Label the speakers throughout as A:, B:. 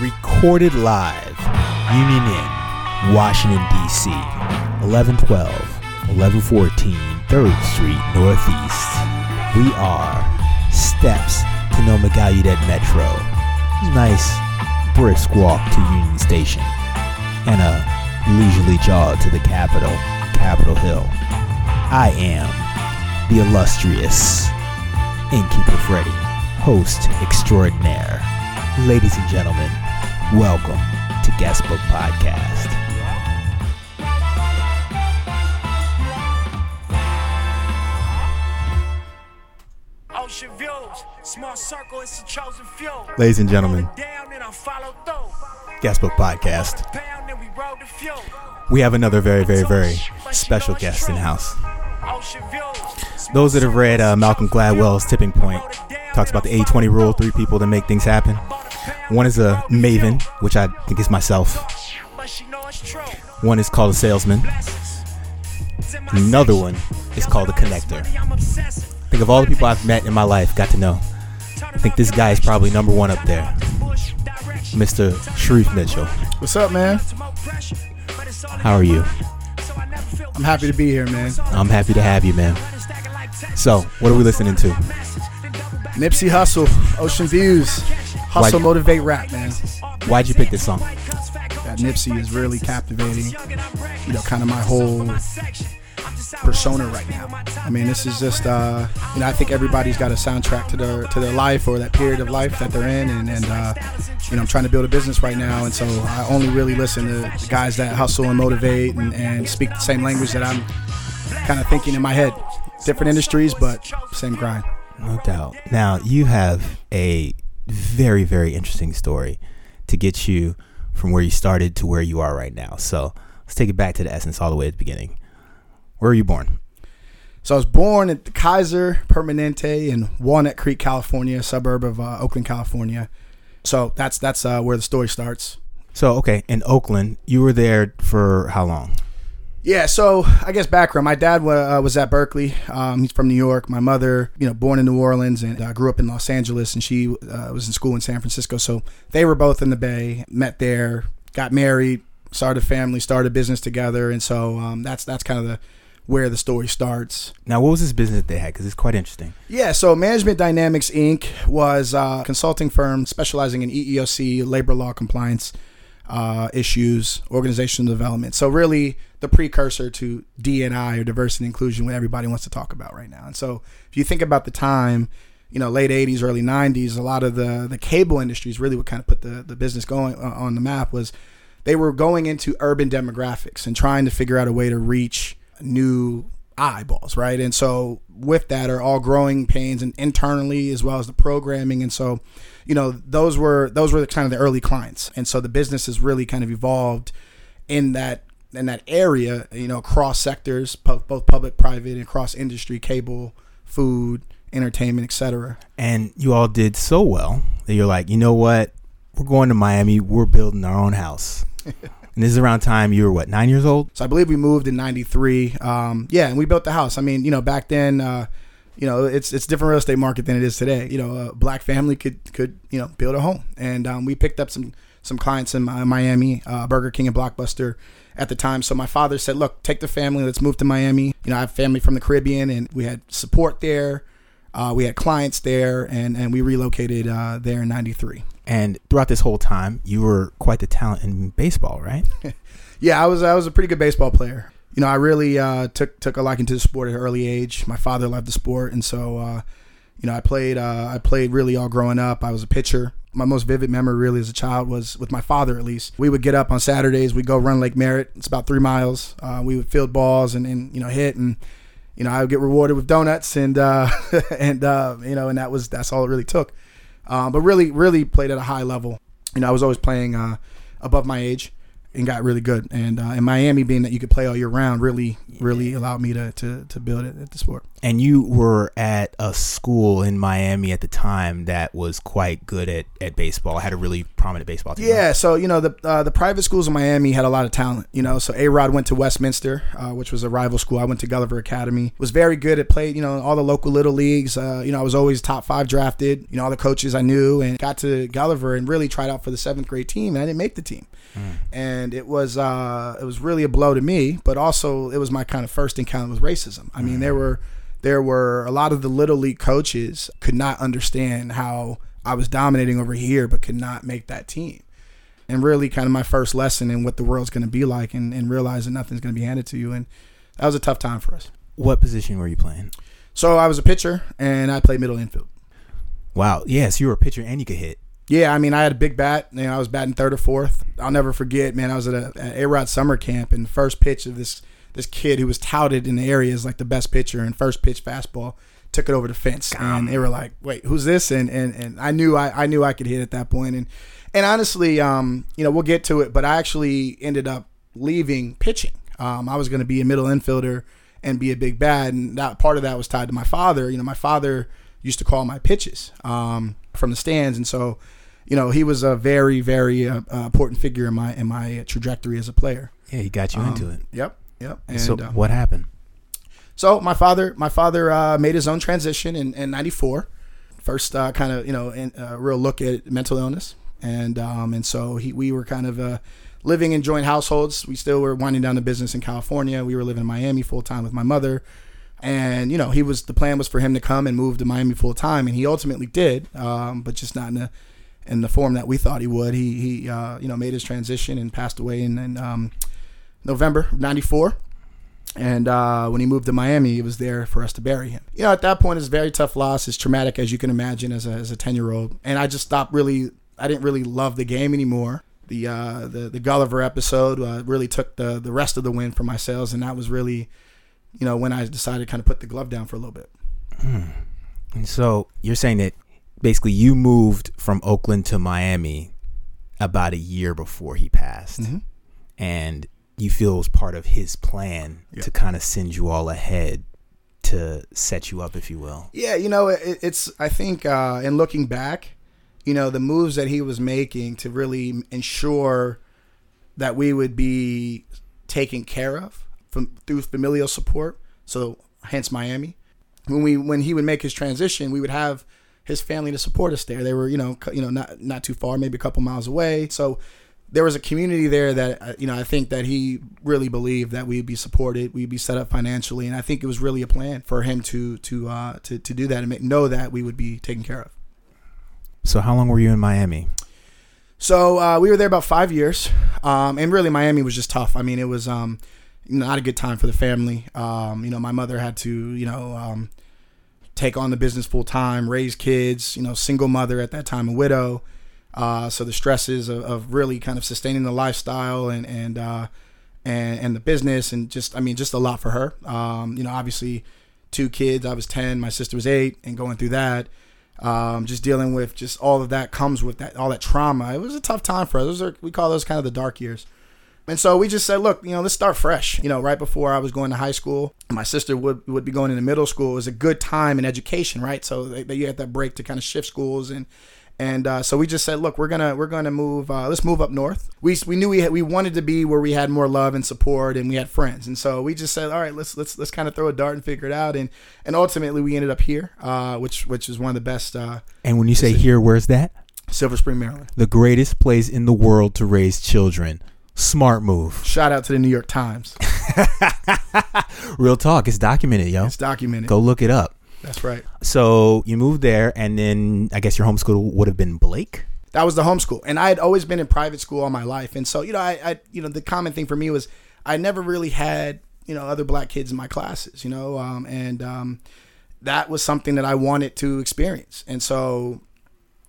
A: recorded live, Union Inn, Washington, D.C., 1112, 1114, 3rd Street, Northeast. We are steps to NoMa Gallaudet Metro. Nice, brisk walk to Union Station, and a leisurely jog to the Capitol, Capitol Hill. I am the illustrious Innkeeper Freddy, host extraordinaire. Ladies and gentlemen, welcome to Guestbook Podcast.
B: Ocean views, small circle, it's a chosen few.
A: Ladies and gentlemen,
B: Down and I follow through.
A: Guestbook Podcast.
B: We roll the few.
A: We have another very, very, very special guest in house. Those that have read uh, Malcolm Gladwell's Tipping Point talks about the 80-20 rule, three people that make things happen. One is a maven, which I think is myself.
B: But she know it's true.
A: One is called a salesman. Another one is called a connector. Think of all the people I've met in my life, got to know. I think this guy is probably number one up there, Mr. Sharif Mitchell.
C: What's up, man?
A: How are you?
C: I'm happy to be here, man.
A: I'm happy to have you, man. So, what are we listening to?
C: Nipsey Hussle, Ocean Views, Hustle
A: Why-
C: Motivate Rap, man.
A: Why'd you pick this song?
C: That Nipsey is really captivating. You know, kind of my whole persona right now. I mean, this is just, uh, you know, I think everybody's got a soundtrack to their to their life or that period of life that they're in, and, and uh, you know, I'm trying to build a business right now, and so I only really listen to guys that hustle and motivate and, and speak the same language that I'm kind of thinking in my head. Different industries, but same grind.
A: No doubt. Now, you have a very, very interesting story to get you from where you started to where you are right now. So, let's take it back to the essence all the way at the beginning. Where were you born?
C: So I was born at the Kaiser Permanente in Walnut Creek, California, suburb of uh, Oakland, California. So that's that's uh, where the story starts.
A: So, okay, in Oakland, you were there for how long?
C: Yeah, so I guess background. My dad uh, was at Berkeley. Um, he's from New York. My mother, you know, born in New Orleans and uh, grew up in Los Angeles, and she uh, was in school in San Francisco. So they were both in the Bay. Met there, got married, started a family, started a business together, and so um, that's that's kind of the where the story starts.
A: Now, what was this business that they had? Because it's quite interesting.
C: Yeah, so Management Dynamics Inc. was a consulting firm specializing in EEOC, labor law compliance uh, issues, organizational development. So really the precursor to D&I or diversity and inclusion, what everybody wants to talk about right now. And so if you think about the time, you know, late 80s, early 90s, a lot of the, the cable industries really what kind of put the, the business going uh, on the map was they were going into urban demographics and trying to figure out a way to reach new eyeballs, right? And so with that are all growing pains and internally as well as the programming. And so, you know, those were those were kind of the early clients. And so the business has really kind of evolved in that in that area, you know, across sectors, pu- both public, private, and across industry, cable, food, entertainment, etc.
A: And you all did so well that you're like, you know what? We're going to Miami. We're building our own house. and this is around time you were what, nine years old?
C: So I believe we moved in '93. Um, yeah, and we built the house. I mean, you know, back then, uh, you know, it's it's different real estate market than it is today. You know, a black family could could you know build a home, and um, we picked up some some clients in Miami, uh, Burger King and Blockbuster at the time. So my father said, "Look, take the family. Let's move to Miami." You know, I have family from the Caribbean, and we had support there. Uh, we had clients there, and and we relocated uh, there in '93.
A: And throughout this whole time, you were quite the talent in baseball, right?
C: Yeah, I was I was a pretty good baseball player. You know, I really uh, took took a liking to the sport at an early age. My father loved the sport, and so uh, you know, I played uh, I played really all growing up. I was a pitcher. My most vivid memory, really, as a child, was with my father. At least we would get up on Saturdays. We'd go run Lake Merritt. It's about three miles. Uh, we would field balls and, and you know hit, and you know I would get rewarded with donuts and uh, and uh, you know, and that was that's all it really took. Uh, but really, really played at a high level. You know, I was always playing uh, above my age and got really good. And uh, in Miami, being that you could play all year round, really, really allowed me to to, to build it at the sport.
A: And you were at a school in Miami at the time that was quite good at, at baseball. Had a really prominent baseball team.
C: Yeah, so you know the uh, the private schools in Miami had a lot of talent. You know, so A Rod went to Westminster, uh, which was a rival school. I went to Gulliver Academy. Was very good at played. You know, all the local little leagues. Uh, you know, I was always top five drafted. You know, all the coaches I knew, and got to Gulliver and really tried out for the seventh grade team, and I didn't make the team. And it was uh, it was really a blow to me, but also it was my kind of first encounter with racism. I mean, there were there were a lot of the little league coaches could not understand how I was dominating over here, but could not make that team. And really, kind of my first lesson in what the world's going to be like, and, and realizing nothing's going to be handed to you. And that was a tough time for us.
A: What position were you playing?
C: So I was a pitcher, and I played middle infield.
A: Wow. Yes, you were a pitcher and you could hit.
C: Yeah, I mean, I had a big bat. You know, I was batting third or fourth. I'll never forget, man. I was at a at A-Rod summer camp, and the first pitch of this this kid who was touted in the area as like the best pitcher, and first pitch fastball took it over the fence, and they were like, "Wait, who's this?" And and and I knew I, I knew I could hit at that point, and and honestly, um, you know, we'll get to it, but I actually ended up leaving pitching. Um, I was going to be a middle infielder and be a big bad and that part of that was tied to my father. You know, my father used to call my pitches um, from the stands, and so you know he was a very very uh, uh, important figure in my in my trajectory as a player.
A: Yeah, he got you into it.
C: Yep, yep. And
A: so
C: uh,
A: what happened?
C: so my father, my father uh, made his own transition in, in '94. First, uh, kind of you know, in, uh, real look at mental illness, and um, and so he, we were kind of uh, living in joint households. We still were winding down the business in California. We were living in Miami full time with my mother, and you know, he was the plan was for him to come and move to Miami full time, and he ultimately did, um, but just not in the in the form that we thought he would. He he uh, you know made his transition and passed away and, um, November '94. And uh, when he moved to Miami, he was there for us to bury him. You know, at that point, it's a very tough loss. It's traumatic, as you can imagine, as a as a ten year old. And I just stopped really. I didn't really love the game anymore. The uh, the the Gulliver episode uh, really took the the rest of the win for my sails, and that was really, you know, when I decided to kind of put the glove down for a little bit.
A: And so you're saying that basically you moved from Oakland to Miami about a year before he passed,
C: Mm-hmm.
A: and you feel was part of his plan
C: Yeah.
A: to kind of send you all ahead to set you up, if you will.
C: Yeah, you know, it, it's. I think uh, in looking back, you know, the moves that he was making to really ensure that we would be taken care of from through familial support. So, hence Miami. When we when he would make his transition, we would have his family to support us there. They were, you know, you know, not not too far, maybe a couple miles away. So there was a community there that uh, you know I think that he really believed that we'd be supported, we'd be set up financially, and I think it was really a plan for him to to uh, to to do that and make, know that we would be taken care of.
A: So how long were you in Miami?
C: So uh, we were there about five years, um, and really Miami was just tough. I mean, it was um, not a good time for the family. Um, you know, my mother had to you know um, take on the business full time, raise kids. You know, single mother at that time, a widow. Uh, so the stresses of, of really kind of sustaining the lifestyle and and uh, and and the business and just I mean just a lot for her. Um, you know, obviously two kids. I was ten, my sister was eight, and going through that um, just dealing with just all of that comes with that all that trauma. It was a tough time for us. Those are we call those kind of the dark years. And so we just said, look, you know, let's start fresh. You know, right before I was going to high school, my sister would would be going into middle school. It was a good time in education, right? So they, they, you had that break to kind of shift schools and. And uh, so we just said, look, we're gonna we're gonna move. Uh, let's move up north. We, we knew we had, we wanted to be where we had more love and support, and we had friends. And so we just said, all right, let's let's let's kind of throw a dart and figure it out. And and ultimately we ended up here, uh, which which is one of the best uh,
A: And when you say here, where's that?
C: Silver Spring, Maryland.
A: The greatest place in the world to raise children. Smart move.
C: Shout out to the New York Times.
A: Real talk. It's documented, yo.
C: It's documented.
A: Go look it up.
C: That's right.
A: So you moved there, and then I guess your homeschool would have been Blake.
C: That was the homeschool, and I had always been in private school all my life, and so you know, I, I you know, the common thing for me was I never really had you know other black kids in my classes, you know, um, and um, that was something that I wanted to experience, and so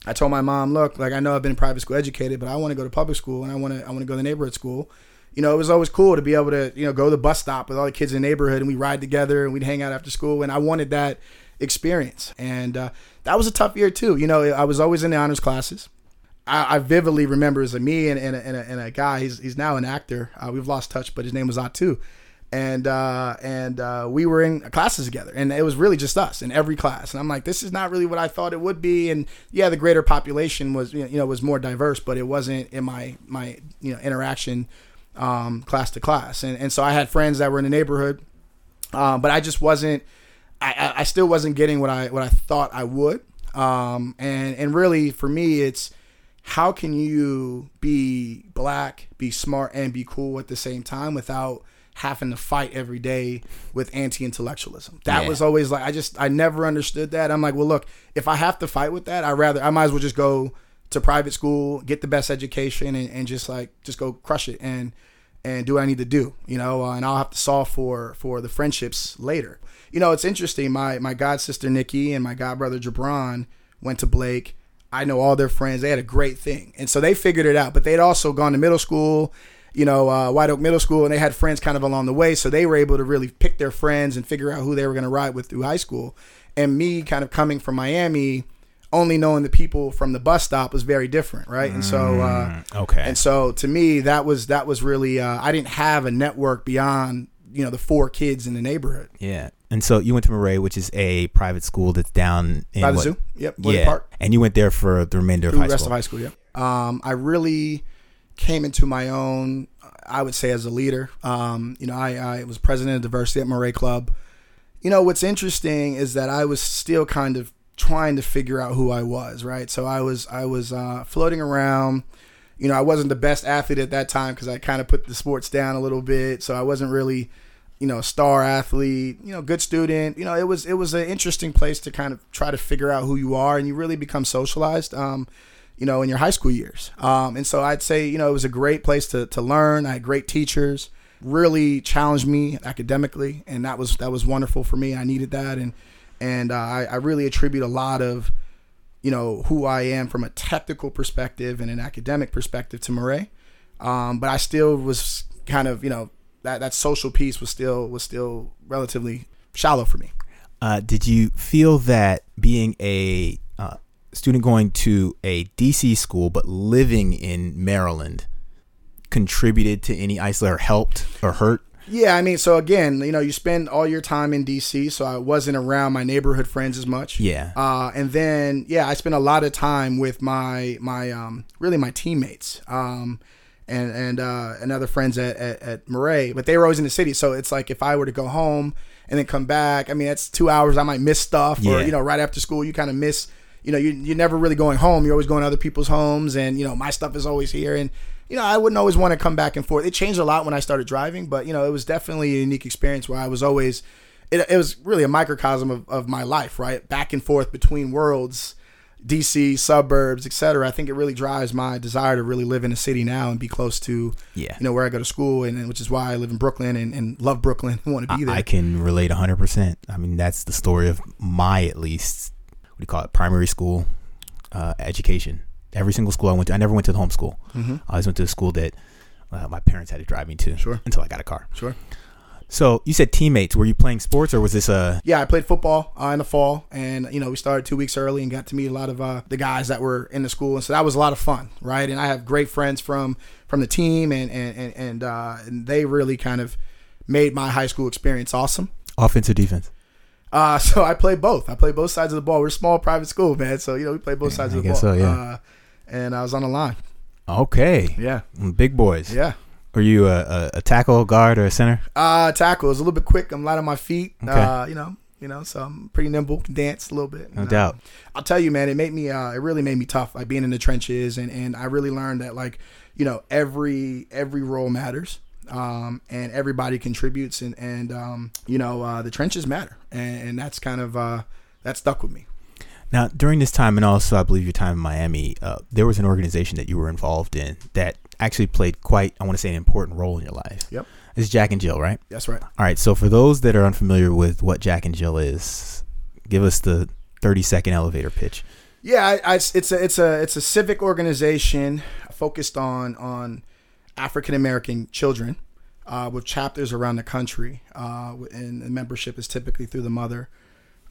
C: I told my mom, look, like I know I've been in private school educated, but I want to go to public school, and I want to I want to go to the neighborhood school. You know, it was always cool to be able to you know go to the bus stop with all the kids in the neighborhood, and we ride together, and we'd hang out after school, and I wanted that experience, and uh, that was a tough year too. You know, I was always in the honors classes. I, I vividly remember as a me and, and, a, and, a, and a guy. He's he's now an actor. Uh, we've lost touch, but his name was Atu. And uh, and uh, we were in classes together, and it was really just us in every class. And I'm like, this is not really what I thought it would be. And yeah, the greater population was you know was more diverse, but it wasn't in my my you know interaction um, class to class. And and so I had friends that were in the neighborhood, um, but I just wasn't. I, I- I still wasn't getting what I what I thought I would. Um, and and really for me, it's how can you be black, be smart, and be cool at the same time without having to fight every day with anti-intellectualism. That
A: Yeah.
C: was always like I just I never understood that. I'm like, well, look, if I have to fight with that, I rather I might as well just go to private school, get the best education, and, and just like just go crush it and and do what I need to do, you know, uh, and I'll have to solve for for the friendships later. You know, it's interesting. My my god sister Nikki and my god brother Jabron went to Blake. I know all their friends. They had a great thing, and so they figured it out. But they'd also gone to middle school, you know, uh, White Oak Middle School, and they had friends kind of along the way. So they were able to really pick their friends and figure out who they were going to ride with through high school. And me, kind of coming from Miami, only knowing the people from the bus stop was very different, right? And so, uh,
A: Okay.
C: and so to me, that was that was really uh, I didn't have a network beyond you know the four kids in the neighborhood.
A: yeah. And so you went to Maret, which is a private school that's down in
C: By the
A: what?
C: zoo, yep, Woodley
A: Yeah.
C: Park.
A: And you went there for the remainder of
C: through
A: high
C: the rest
A: school.
C: of high school. Yeah. Um, I really came into my own. I would say as a leader. Um, you know, I, I was president of diversity at Maret Club. You know, what's interesting is that I was still kind of trying to figure out who I was. Right. So I was I was uh, floating around. You know, I wasn't the best athlete at that time because I kind of put the sports down a little bit. So I wasn't really you know, a star athlete, you know, good student. You know, it was it was an interesting place to kind of try to figure out who you are, and you really become socialized. Um, you know, in your high school years. Um, and so I'd say, you know, it was a great place to, to learn. I had great teachers, really challenged me academically, and that was that was wonderful for me. I needed that, and and uh, I, I really attribute a lot of, you know, who I am from a technical perspective and an academic perspective to Maret. Um, but I still was kind of, you know, that that social piece was still was still relatively shallow for me.
A: Uh, did you feel that being a uh, student going to a DC school but living in Maryland contributed to any isolate or helped or hurt?
C: Yeah, I mean, so again, you know, you spend all your time in DC, so I wasn't around my neighborhood friends as much.
A: Yeah.
C: Uh, and then yeah, I spent a lot of time with my my um really my teammates. Um and and uh, and other friends at, at, at Maret, but they were always in the city. So it's like if I were to go home and then come back, I mean, that's two hours. I might miss stuff, or you know, right after school, you kind of miss. You know, you you're never really going home. You're always going to other people's homes, and you know, my stuff is always here. And you know, I wouldn't always want to come back and forth. It changed a lot when I started driving, but you know, it was definitely a unique experience where I was always. It, it was really a microcosm of, of my life, right? Back and forth between worlds, DC, suburbs, etc. I think it really drives my desire to really live in a city now and be close to,
A: Yeah.
C: you know, where I go to school, and, and which is why I live in Brooklyn and, and love Brooklyn and want to be there.
A: I can relate 100%. I mean, that's the story of my, at least, what do you call it, primary school uh, education. Every single school I went to, I never went to the home school. I always went to the school that uh, my parents had to drive me to
C: Mm-hmm. Sure.
A: until I got a car.
C: sure.
A: So you said teammates. Were you playing sports or was this a.
C: Yeah, I played football uh, in the fall, and you know we started two weeks early and got to meet a lot of uh, the guys that were in the school, and so that was a lot of fun, right? And I have great friends from from the team, and and and, and, uh, and they really kind of made my high school experience awesome.
A: Offense or defense?
C: Uh, so I played both. I played both sides of the ball. We're a small private school, man. So you know we played both sides
A: I
C: of the ball.
A: so, yeah.
C: Uh, and I was on the line.
A: Okay.
C: Yeah,
A: Big boys.
C: yeah.
A: Are you a, a, a tackle, guard, or a center?
C: Uh, tackle is a little bit quick. I'm light on my feet.
A: Okay.
C: Uh, you know, you know, so I'm pretty nimble. Can dance a little bit.
A: No
C: know.
A: doubt.
C: I'll tell you, man, it made me. Uh, it really made me tough. Like being in the trenches, and and I really learned that like, you know, every every role matters. Um, and everybody contributes, and and um, you know, uh, the trenches matter, and, and that's kind of uh, that stuck with me.
A: Now, during this time, and also I believe your time in Miami, uh, there was an organization that you were involved in that actually played quite, I want to say, an important role in your life.
C: Yep,
A: It's Jack and Jill, right?
C: that's right.
A: All right. So, for those that are unfamiliar with what Jack and Jill is, give us the 30 second elevator pitch.
C: Yeah, I, I, it's a it's a it's a civic organization focused on on African American children uh, with chapters around the country, uh, and the membership is typically through the mother.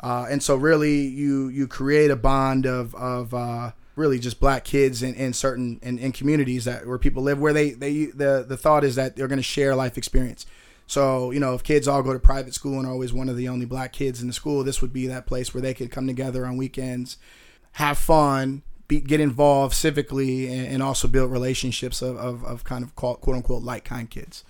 C: Uh, and so, really, you you create a bond of of uh, really just black kids in, in certain in, in communities that where people live where they they the the thought is that they're going to share life experience. So you know, if kids all go to private school and are always one of the only black kids in the school, this would be that place where they could come together on weekends, have fun, be, get involved civically, and, and also build relationships of, of, of kind of quote, quote unquote like kind kids.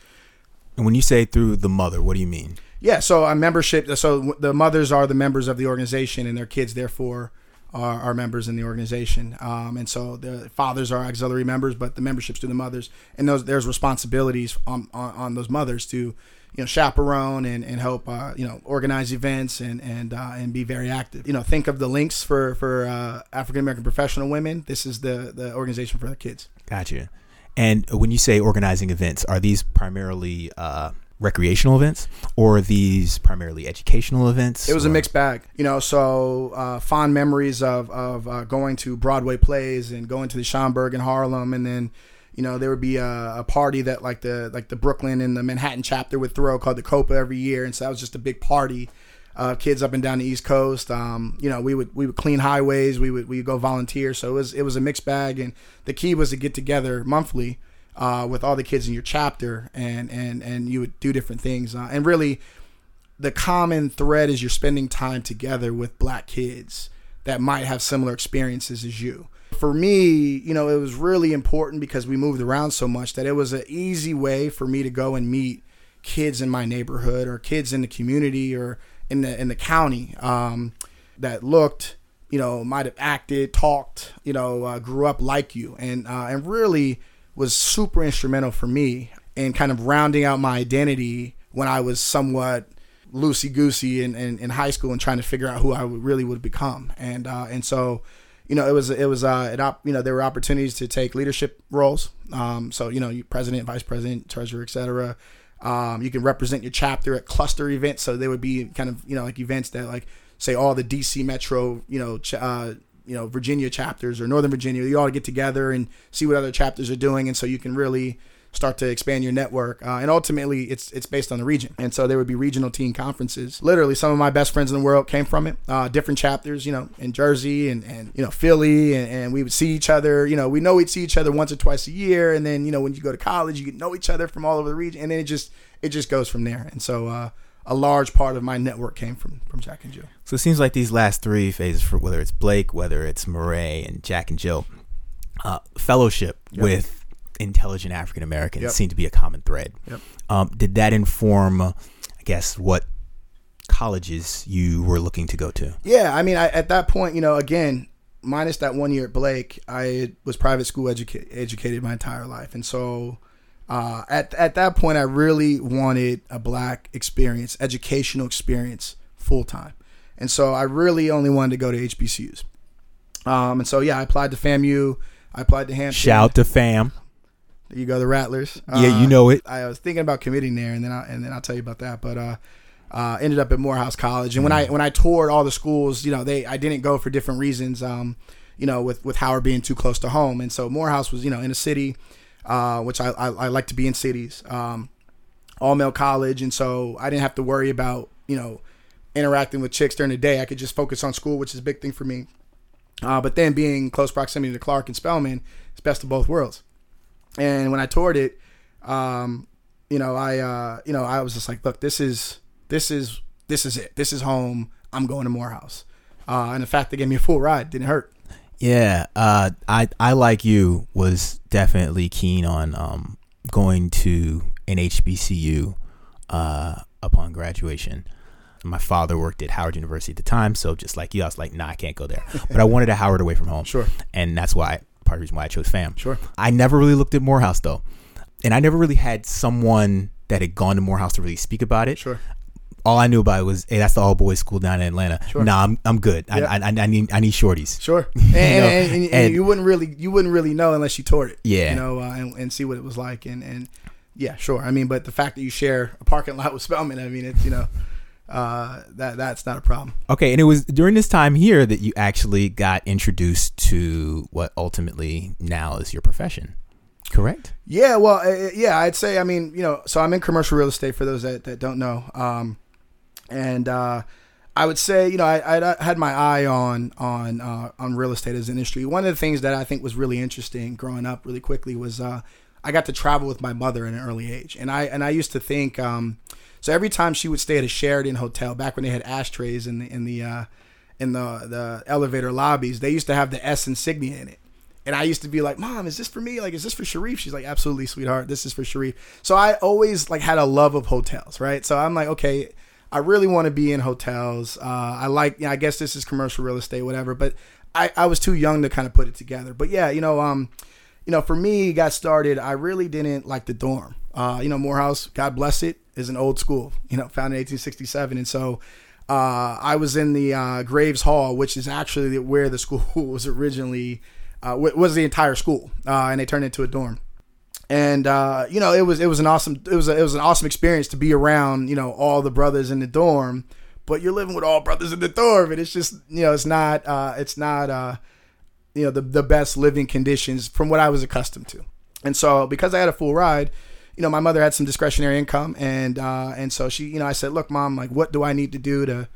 A: And when you say through the mother, what do you mean?
C: Yeah, so a membership. So the mothers are the members of the organization, and their kids, therefore, are, are members in the organization. Um, and so the fathers are auxiliary members, but the memberships to the mothers, and those there's responsibilities on, on, on those mothers to, you know, chaperone and, and help, uh, you know, organize events and and uh, and be very active. You know, think of the links for for uh, African American professional women. This is the the organization for the kids.
A: Gotcha. And when you say organizing events, are these primarily uh, recreational events or are these primarily educational events?
C: It was a mixed bag, you know. So uh, fond memories of of uh, going to Broadway plays and going to the Schomburg in Harlem, and then you know there would be a, a party that like the like the Brooklyn and the Manhattan chapter would throw called the Copa every year, and so that was just a big party. Uh, kids up and down the East Coast, um, you know, we would we would clean highways, we would we go volunteer. So it was it was a mixed bag, and the key was to get together monthly uh, with all the kids in your chapter, and and and you would do different things, uh, and really the common thread is you're spending time together with black kids that might have similar experiences as you. For me, you know, it was really important because we moved around so much that it was an easy way for me to go and meet kids in my neighborhood or kids in the community or in the in the county um, that looked, you know, might have acted, talked, you know, uh, grew up like you, and uh, and really was super instrumental for me in kind of rounding out my identity when I was somewhat loosey goosey in, in, in high school and trying to figure out who I really would become. And uh, and so, you know, it was it was uh, an op- you know there were opportunities to take leadership roles. Um, so you know, president, vice president, treasurer, etc. Um, you can represent your chapter at cluster events. So there would be kind of you know like events that like say all the DC Metro you know uh, you know Virginia chapters or Northern Virginia. You all get together and see what other chapters are doing, and so you can really start to expand your network. Uh, and ultimately, it's it's based on the region. And so there would be regional teen conferences. Literally, some of my best friends in the world came from it. Uh, different chapters, you know, in Jersey and, and you know Philly, and, and we would see each other. You know, we know we'd see each other once or twice a year, and then you know when you go to college, you get know each other from all over the region, and then it just it just goes from there. And so. Uh, a large part of my network came from from Jack and Jill.
A: So it seems like these last three phases, for whether it's Blake, whether it's Maret, and Jack and Jill, uh, fellowship
C: Yep.
A: with intelligent African Americans
C: Yep.
A: seemed to be a common thread.
C: Yep.
A: Um, did that inform, I guess, what colleges you were looking to go to?
C: Yeah, I mean, I, at that point, you know, again, minus that one year at Blake, I was private school educa- educated my entire life, and so uh, at at that point, I really wanted a black experience, educational experience, full time, and so I really only wanted to go to HBCUs. Um, and so yeah, I applied to FAMU, I applied to Hampton.
A: Shout to fam.
C: There you go, the Rattlers.
A: Yeah, you know it.
C: I was thinking about committing there, and then I, and then I'll tell you about that. But uh, uh, ended up at Morehouse College, and when I when I toured all the schools, you know, they I didn't go for different reasons. Um, you know, with with Howard being too close to home, and so Morehouse was you know in a city, uh, which I, I I like to be in cities. Um, all male college, and so I didn't have to worry about you know interacting with chicks during the day. I could just focus on school, which is a big thing for me. Uh, but then being close proximity to Clark and Spelman, it's best of both worlds. And when I toured it, um, you know, I uh, you know, I was just like, look, this is this is this is it. This is home. I'm going to Morehouse. Uh, and the fact they gave me a full ride didn't hurt.
A: Yeah, uh, I I like you was definitely keen on um, going to an HBCU uh, upon graduation. My father worked at Howard University at the time, so just like you, I was like, nah, I can't go there. But I wanted a Howard away from home.
C: Sure.
A: and that's why part of the reason why I chose FAM.
C: Sure.
A: I never really looked at Morehouse though, and I never really had someone that had gone to Morehouse to really speak about it.
C: Sure.
A: All I knew about it was, hey, that's the all boys school down in Atlanta.
C: Sure.
A: Nah, I'm I'm good.
C: Yeah.
A: I, I I need I need shorties.
C: Sure. And,
A: know,
C: and, and- and you wouldn't really you wouldn't really know unless you toured it.
A: Yeah.
C: You know, uh, and, and see what it was like. And and yeah, sure. I mean, but the fact that you share a parking lot with Spelman, I mean, it's you know, uh, that that's not a problem.
A: Okay, and it was during this time here that you actually got introduced to what ultimately now is your profession. Correct?
C: Yeah, well, uh, yeah, I'd say. I mean, you know, so I'm in commercial real estate for those that, that don't know, um, and uh, I would say, you know, I, I had my eye on on uh, on real estate as an industry. One of the things that I think was really interesting growing up really quickly was uh, I got to travel with my mother at an early age, and I and I used to think. Um, so every time she would stay at a Sheraton hotel, back when they had ashtrays in the in the uh, in the the elevator lobbies, they used to have the S insignia in it. And I used to be like, "Mom, is this for me? Like, is this for Sharif?" She's like, "Absolutely, sweetheart. This is for Sharif." So I always like had a love of hotels, right? So I'm like, okay, I really want to be in hotels. Uh, I like, know, I guess this is commercial real estate, whatever. But I, I was too young to kind of put it together. But yeah, you know, um, you know, for me, got started. I really didn't like the dorm. Uh, you know, Morehouse, God bless it, is an old school. You know, founded in 1867, and so uh, I was in the uh, Graves Hall, which is actually where the school was originally uh, was the entire school, uh, and they turned it into a dorm and uh, you know it was it was an awesome it was a, it was an awesome experience to be around you know all the brothers in the dorm but you're living with all brothers in the dorm and it's just you know it's not it's not you know the the best living conditions from what I was accustomed to and so because I had a full ride you know my mother had some discretionary income and uh, and so she you know I said look mom like what do I need to do to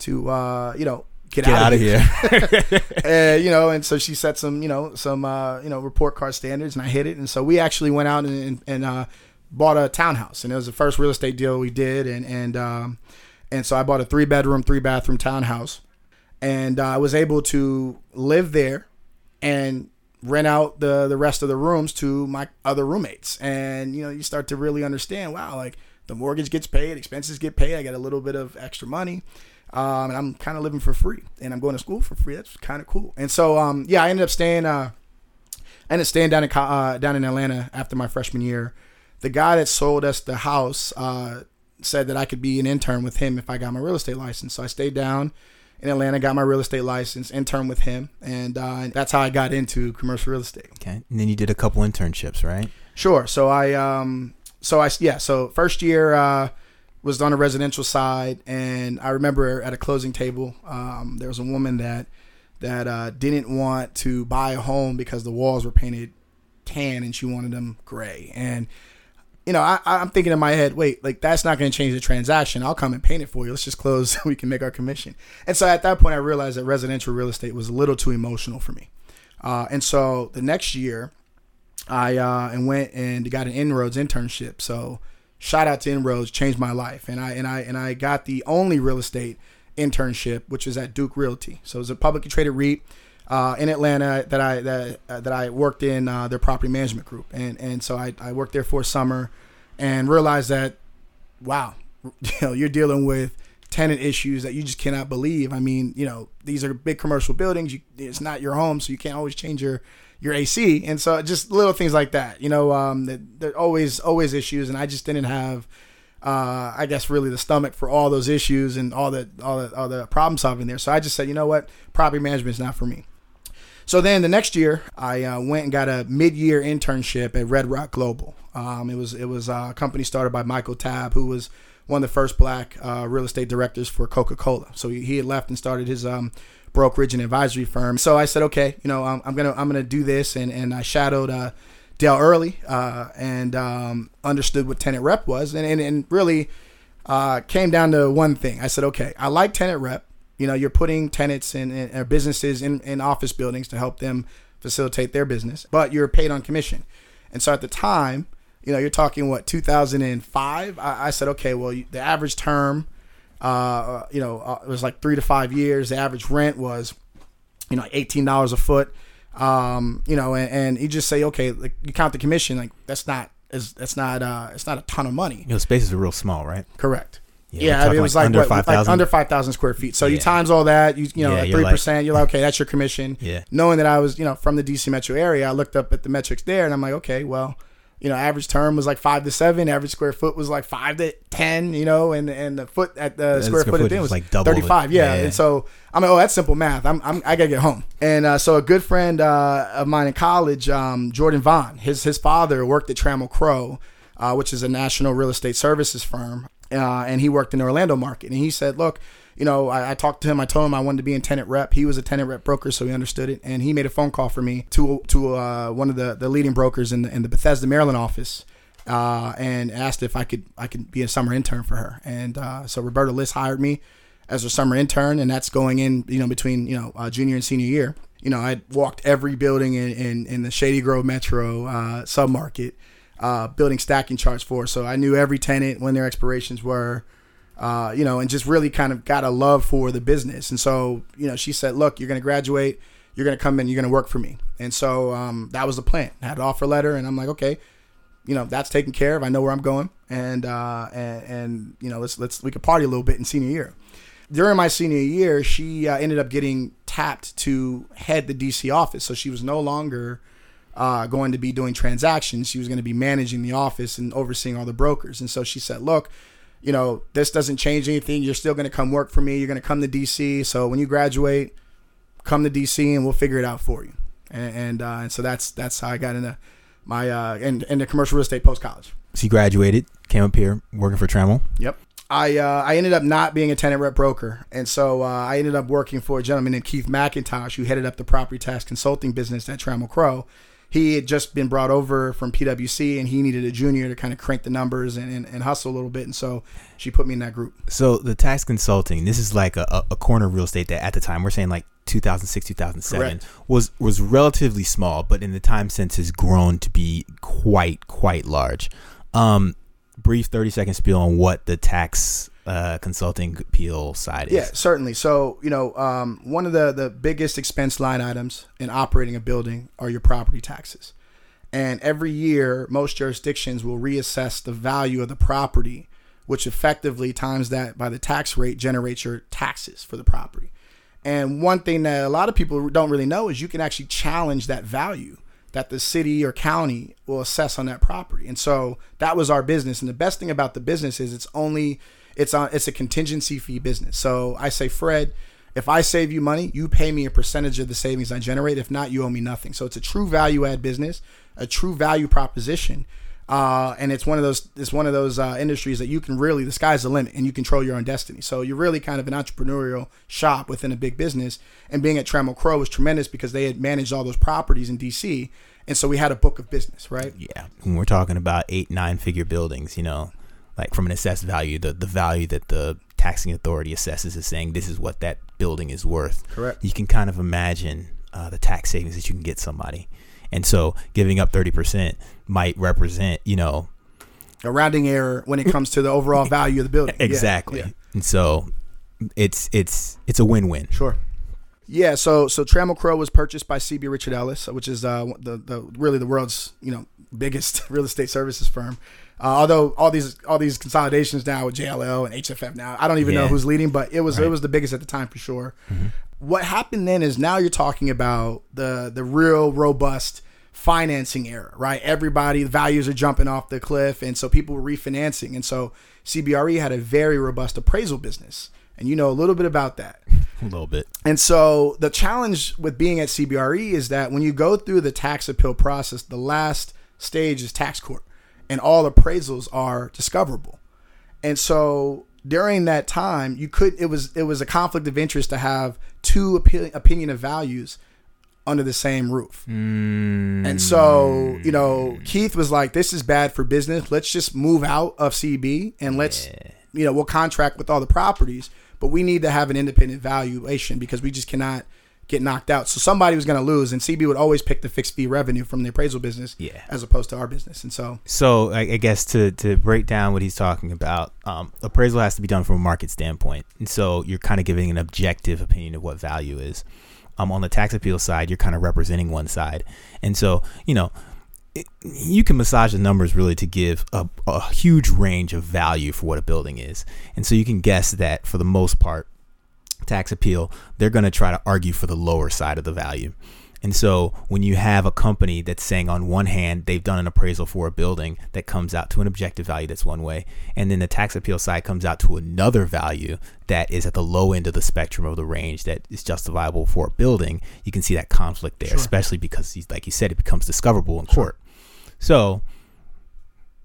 C: to uh, you know get,
A: Get
C: out,
A: out
C: of here.
A: here.
C: and you know, and so she set some, you know, some, uh, you know, report card standards, and I hit it. And so we actually went out and and, and uh, bought a townhouse, and it was the first real estate deal we did, and and um, and so I bought a three bedroom, three bathroom townhouse, and uh, I was able to live there, and rent out the the rest of the rooms to my other roommates, and you know, you start to really understand, wow, like the mortgage gets paid, expenses get paid, I get a little bit of extra money um, and I'm kind of living for free, and I'm going to school for free. That's kind of cool. And so, um, yeah, I ended up staying. Uh, I ended up staying down in uh, down in Atlanta after my freshman year. The guy that sold us the house uh, said that I could be an intern with him if I got my real estate license. So I stayed down in Atlanta, got my real estate license, intern with him, and uh, that's how I got into commercial real estate.
A: Okay. And then you did a couple internships, right?
C: Sure. So I um so I yeah so first year uh was on the residential side, and I remember at a closing table, um, there was a woman that that uh, didn't want to buy a home because the walls were painted tan and she wanted them gray. And you know, I, I'm thinking in my head, wait, like that's not going to change the transaction. I'll come and paint it for you. Let's just close we can make our commission. And so at that point, I realized that residential real estate was a little too emotional for me. Uh, and so the next year, I uh, and went and got an inroads internship. So shout out to Inroads, changed my life, and I and I and I got the only real estate internship, which was at Duke Realty. So it was a publicly traded REIT uh, in Atlanta that I that uh, that I worked in uh, their property management group, and and so I, I worked there for a summer, and realized that, wow, you know, you're dealing with tenant issues that you just cannot believe. I mean, you know, these are big commercial buildings. You, it's not your home, so you can't always change your your AC, and so just little things like that. You know, um, there always always issues, and I just didn't have, uh, I guess, really the stomach for all those issues and all the all the all the problem solving there. So I just said, you know what, property management is not for me. So then the next year, I uh, went and got a mid-year internship at Red Rock Global. Um, it was it was a company started by Michael Tabb, who was one of the first black uh, real estate directors for Coca Cola. So he, he had left and started his um, brokerage and advisory firm. So I said, okay, you know, I'm, I'm gonna I'm gonna do this, and and I shadowed uh, Dale Early uh, and um, understood what tenant rep was, and and, and really uh, came down to one thing. I said, okay, I like tenant rep. You know, you're putting tenants and, businesses in, in office buildings to help them facilitate their business, but you're paid on commission. And so at the time, you know, you're talking what 2005. I, I said, okay, well, you, the average term, uh, you know, uh, it was like three to five years. The average rent was, you know, eighteen dollars a foot. Um, you know, and, and you just say, okay, like, you count the commission, like that's not is that's not uh, it's not a ton of money.
A: You know, spaces are real small, right?
C: Correct.
A: Yeah,
C: Yeah, I mean, it was
A: like under
C: what,
A: 5,000?
C: like under five thousand square feet. So you times all that, you you know,
A: Yeah,
C: three
A: like-
C: percent, you're like, okay, that's your commission.
A: Yeah.
C: Knowing that I was, you know, from the DC metro area, I looked up at the metrics there, and I'm like, okay, well, you know, average term was like five to seven, average square foot was like five to ten, you know, and and the foot at the square,
A: square
C: foot at
A: was like
C: thirty five. Yeah.
A: Yeah.
C: and so I'm like, oh, that's simple math. I'm, I'm I gotta get home. And uh, so a good friend uh, of mine in college, um, Jordan Vaughn, his his father worked at Trammell Crow, uh, which is a national real estate services firm, uh, and he worked in the Orlando market. And he said, look. You know, I, I talked to him. I told him I wanted to be in tenant rep. He was a tenant rep broker, so he understood it. And he made a phone call for me to to uh, one of the, the leading brokers in the in the Bethesda, Maryland office, uh, and asked if I could I could be a summer intern for her. And uh, so Roberta List hired me as a summer intern, and that's going in, you know, between you know uh, junior and senior year. You know, I walked every building in in, in the Shady Grove Metro uh, submarket, uh, building stacking charts for. So I knew every tenant when their expirations were. Uh, you know, and just really kind of got a love for the business. And so, you know, she said, "Look, you're going to graduate. You're going to come in. You're going to work for me." And so um, that was the plan. I had an offer letter, and I'm like, "Okay, you know, that's taken care of. I know where I'm going, and uh, and, and you know, let's let's we could party a little bit in senior year." During my senior year, she uh, ended up getting tapped to head the DC office, so she was no longer. Uh, going to be doing transactions. She was going to be managing the office and overseeing all the brokers. And so she said, "Look, you know, this doesn't change anything. You're still going to come work for me. You're going to come to DC. So when you graduate, come to DC and we'll figure it out for you. And and, uh, and so that's that's how I got into my uh in, into commercial real estate post college.
A: So you graduated, came up here working for Trammell.
C: Yep. I uh, I ended up not being a tenant rep broker, and so uh, I ended up working for a gentleman named Keith McIntosh, who headed up the property tax consulting business at Trammell Crow. He had just been brought over from PwC, and he needed a junior to kind of crank the numbers and, and, and hustle a little bit, and so she put me in that group.
A: So the tax consulting, this is like a, a corner of real estate that at the time we're saying like 2006, 2007
C: Correct.
A: was was relatively small, but in the time since has grown to be quite quite large. Um, brief 30 second spiel on what the tax uh, consulting appeal side is.
C: Yeah, certainly. So, you know, um, one of the, the biggest expense line items in operating a building are your property taxes. And every year, most jurisdictions will reassess the value of the property, which effectively times that by the tax rate generates your taxes for the property. And one thing that a lot of people don't really know is you can actually challenge that value that the city or county will assess on that property. And so that was our business. And the best thing about the business is it's only it's on it's a contingency fee business. So I say, Fred, if I save you money, you pay me a percentage of the savings I generate. If not, you owe me nothing. So it's a true value add business, a true value proposition. Uh, and it's one of those it's one of those uh, industries that you can really the sky's the limit and you control your own destiny. So you're really kind of an entrepreneurial shop within a big business. And being at Trammell Crow was tremendous because they had managed all those properties in DC, and so we had a book of business, right?
A: Yeah, when we're talking about eight nine figure buildings, you know, like from an assessed value, the the value that the taxing authority assesses is saying this is what that building is worth.
C: Correct.
A: You can kind of imagine uh, the tax savings that you can get somebody, and so giving up thirty percent might represent, you know,
C: A rounding error when it comes to the overall value of the building. Yeah,
A: exactly.
C: yeah.
A: And so it's it's it's a win win.
C: Sure. Yeah, so so Trammell Crow was purchased by CB Richard Ellis, which is uh, the the really the world's you know biggest real estate services firm. Uh, although all these all these consolidations now with JLL and HFF now, I don't even know who's leading, but it was it was the biggest at the time for sure. What happened then is now you're talking about the the real robust financing era, right? Everybody the values are jumping off the cliff, and so people were refinancing, and so CBRE had a very robust appraisal business, and you know a little bit about that.
A: A little bit.
C: And so the challenge with being at CBRE is that when you go through the tax appeal process, the last stage is tax court, and all appraisals are discoverable. And so during that time, you could it was it was a conflict of interest to have two opi- opinion of values under the same roof. And so, you know, mm. Keith was like, "This is bad for business. Let's just move out of CB and let's, you know, we'll contract with all the properties, but we need to have an independent valuation because we just cannot get knocked out. So somebody was going to lose, and CB would always pick the fixed fee revenue from the appraisal business,
A: Yeah.
C: as opposed to our business. And so,
A: So I, I guess to to break down what he's talking about, um, appraisal has to be done from a market standpoint, and so you're kind of giving an objective opinion of what value is. Um, on the tax appeal side, you're kind of representing one side, and so you know it, you can massage the numbers really to give a, a huge range of value for what a building is, and so you can guess that for the most part, tax appeal, they're going to try to argue for the lower side of the value. And so when you have a company that's saying on one hand they've done an appraisal for a building that comes out to an objective value that's one way, and then the tax appeal side comes out to another value that is at the low end of the spectrum of the range that is justifiable for a building, you can see that conflict there, especially because he's like you said, it becomes discoverable in court. So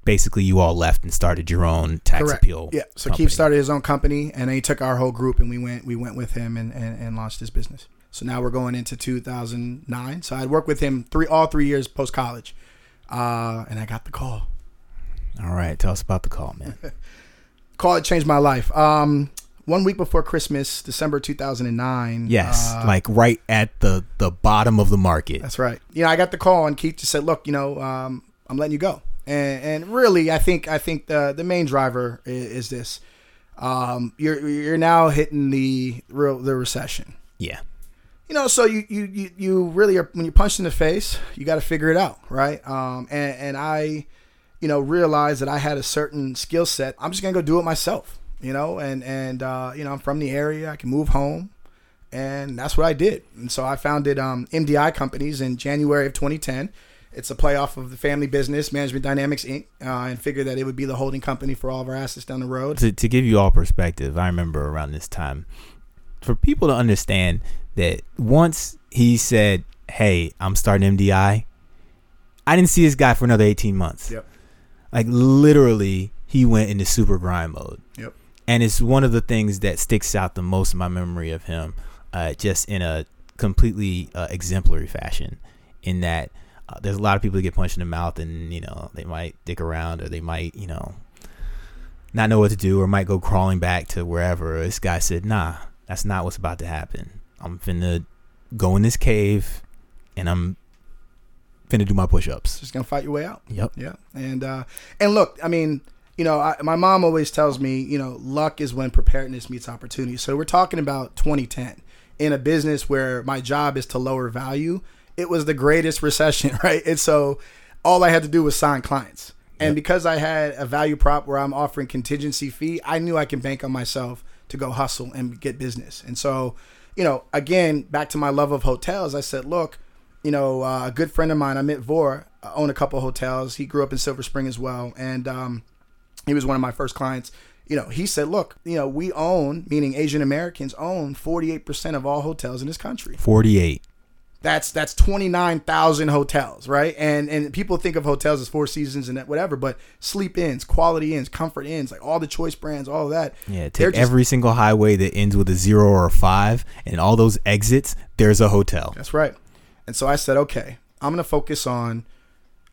A: basically you all left and started your own tax
C: correct.
A: appeal.
C: Yeah. So
A: company.
C: Keith started his own company, and then he took our whole group, and we went we went with him and, and, and launched his business. So now we're going into 2009. So I'd worked with him three all three years post college, uh, and I got the call.
A: All right, tell us about the call, man.
C: call it changed my life. Um, one week before Christmas, December 2009.
A: Yes,
C: uh,
A: like right at the the bottom of the market.
C: That's right. You know, I got the call and Keith just said, "Look, you know, um, I'm letting you go." And, and really, I think I think the the main driver is, is this: um, you're you're now hitting the real the recession.
A: Yeah.
C: You know, so you you you, you really are when you're punched in the face, you got to figure it out, right? Um, and and I, you know, realized that I had a certain skill set. I'm just gonna go do it myself, you know, and and uh, you know, I'm from the area. I can move home and that's what I did. And so I founded um, MDI Companies in January of 2010. It's a playoff of the family business, Management Dynamics Inc., uh, and figured that it would be the holding company for all of our assets down the road.
A: To to give you all perspective, I remember around this time, for people to understand that once he said, "Hey, I'm starting MDI," I didn't see this guy for another 18 months.
C: Yep.
A: Like literally, he went into super grind mode.
C: Yep.
A: and it's one of the things that sticks out the most in my memory of him, uh, just in a completely uh, exemplary fashion. In that, uh, there's a lot of people that get punched in the mouth, and you know they might dick around, or they might, you know, not know what to do, or might go crawling back to wherever. This guy said, "Nah, that's not what's about to happen. I'm finna go in this cave, and I'm finna do my push-ups."
C: Just gonna fight your way out.
A: Yep.
C: Yeah, and uh, and look, I mean, you know, I, my mom always tells me, you know, luck is when preparedness meets opportunity. So we're talking about 2010 in a business where my job is to lower value. It was the greatest recession, right? And so all I had to do was sign clients. And because I had a value prop where I'm offering contingency fee, I knew I can bank on myself to go hustle and get business. And so, you know, again, back to my love of hotels, I said, look, you know, uh, a good friend of mine, Amit Vor, uh, owned a couple hotels. He grew up in Silver Spring as well, and um, he was one of my first clients. You know, he said, "Look, you know, we own, meaning Asian Americans own, forty eight percent of all hotels in this country.
A: Forty-eight.
C: That's that's twenty nine thousand hotels, right? And and people think of hotels as Four Seasons and whatever, but Sleep Inns, Quality Inns, Comfort Inns, like all the choice brands, all of that.
A: Yeah, take
C: just-
A: every single highway that ends with a zero or a five, and all those exits, there's a hotel.
C: That's right. And so I said, okay, I'm going to focus on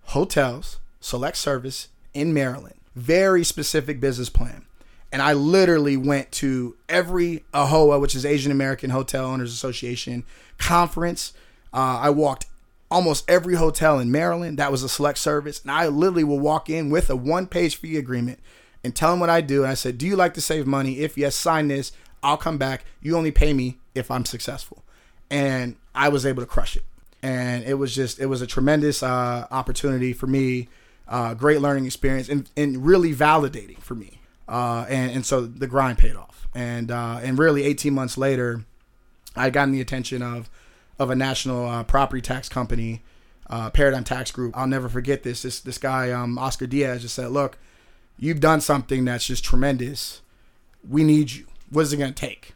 C: hotels, select service in Maryland. Very specific business plan. And I literally went to every AAHOA, which is Asian American Hotel Owners Association conference. Uh, I walked almost every hotel in Maryland. That was a select service. And I literally will walk in with a one page fee agreement and tell them what I do. And I said, Do you like to save money? If yes, sign this. I'll come back. You only pay me if I'm successful. And I was able to crush it. And it was just, it was a tremendous uh, opportunity for me, uh, great learning experience, and, and really validating for me. Uh, and, and so the grind paid off. And, uh, and really, 18 months later, I had gotten the attention of of a national uh, property tax company, uh, Paradigm Tax Group. I'll never forget this. This this guy, um, Oscar Diaz, just said, "Look, you've done something that's just tremendous. We need you. What is it going to take?"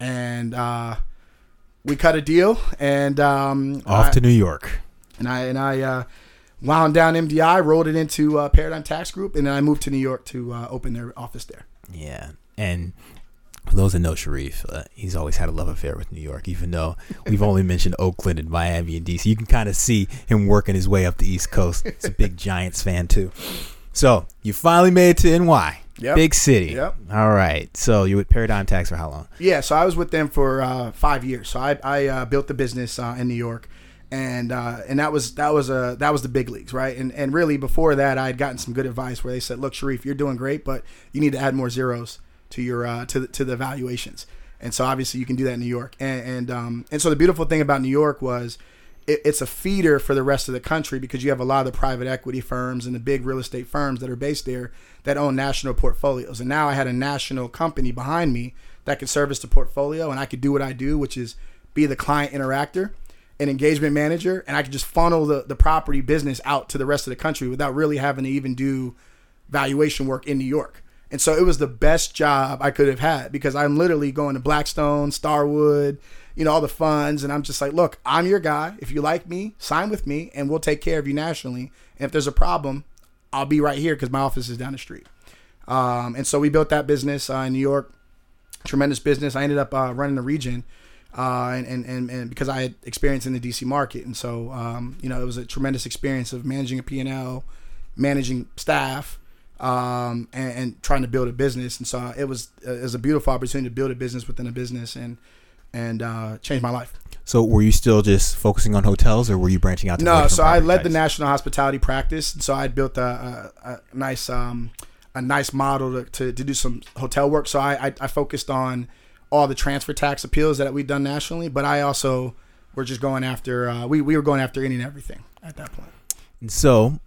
C: And uh, we cut a deal, and um,
A: Off
C: I-
A: to New York.
C: and I and I uh, wound down MDI, rolled it into uh, Paradigm Tax Group, and then I moved to New York to uh, open their office there.
A: Yeah, and for those that know Sharif, uh, he's always had a love affair with New York. Even though we've only mentioned Oakland and Miami and DC, you can kind of see him working his way up the East Coast. He's a big Giants fan too. So you finally made it to NY,
C: Yep.
A: big city.
C: Yep.
A: All right. So you with Paradigm Tax for how long?
C: Yeah, so I was with them for uh, five years. So I, I uh, built the business uh, in New York, and uh, and that was that was a that was the big leagues, right? And and really before that, I had gotten some good advice where they said, "Look, Sharif, you're doing great, but you need to add more zeros to your uh, to the, to the valuations." And so obviously you can do that in New York, and and um, and so the beautiful thing about New York was. It, it's a feeder for the rest of the country because you have a lot of the private equity firms and the big real estate firms that are based there that own national portfolios. And now I had a national company behind me that could service the portfolio and I could do what I do, which is be the client interactor and engagement manager. And I could just funnel the, the property business out to the rest of the country without really having to even do valuation work in New York. And so it was the best job I could have had because I'm literally going to Blackstone, Starwood, you know, all the funds. And I'm just like, look, I'm your guy. If you like me, sign with me and we'll take care of you nationally. And if there's a problem, I'll be right here because my office is down the street. Um, and so we built that business uh, in New York. Tremendous business. I ended up uh, running the region, uh, and, and, and and because I had experience in the DC market, and so um, you know it was a tremendous experience of managing a P and L, managing staff, um, and, and trying to build a business. And so it was it was a beautiful opportunity to build a business within a business and and uh, change my life.
A: So were you still just focusing on hotels, or were you branching out? to
C: No, so I led the national hospitality practice, and so I built a, a, a nice um, a nice model to, to, to do some hotel work. So I, I I focused on all the transfer tax appeals that we've done nationally, but I also were just going after uh, we we were going after any and everything at that point.
A: And so,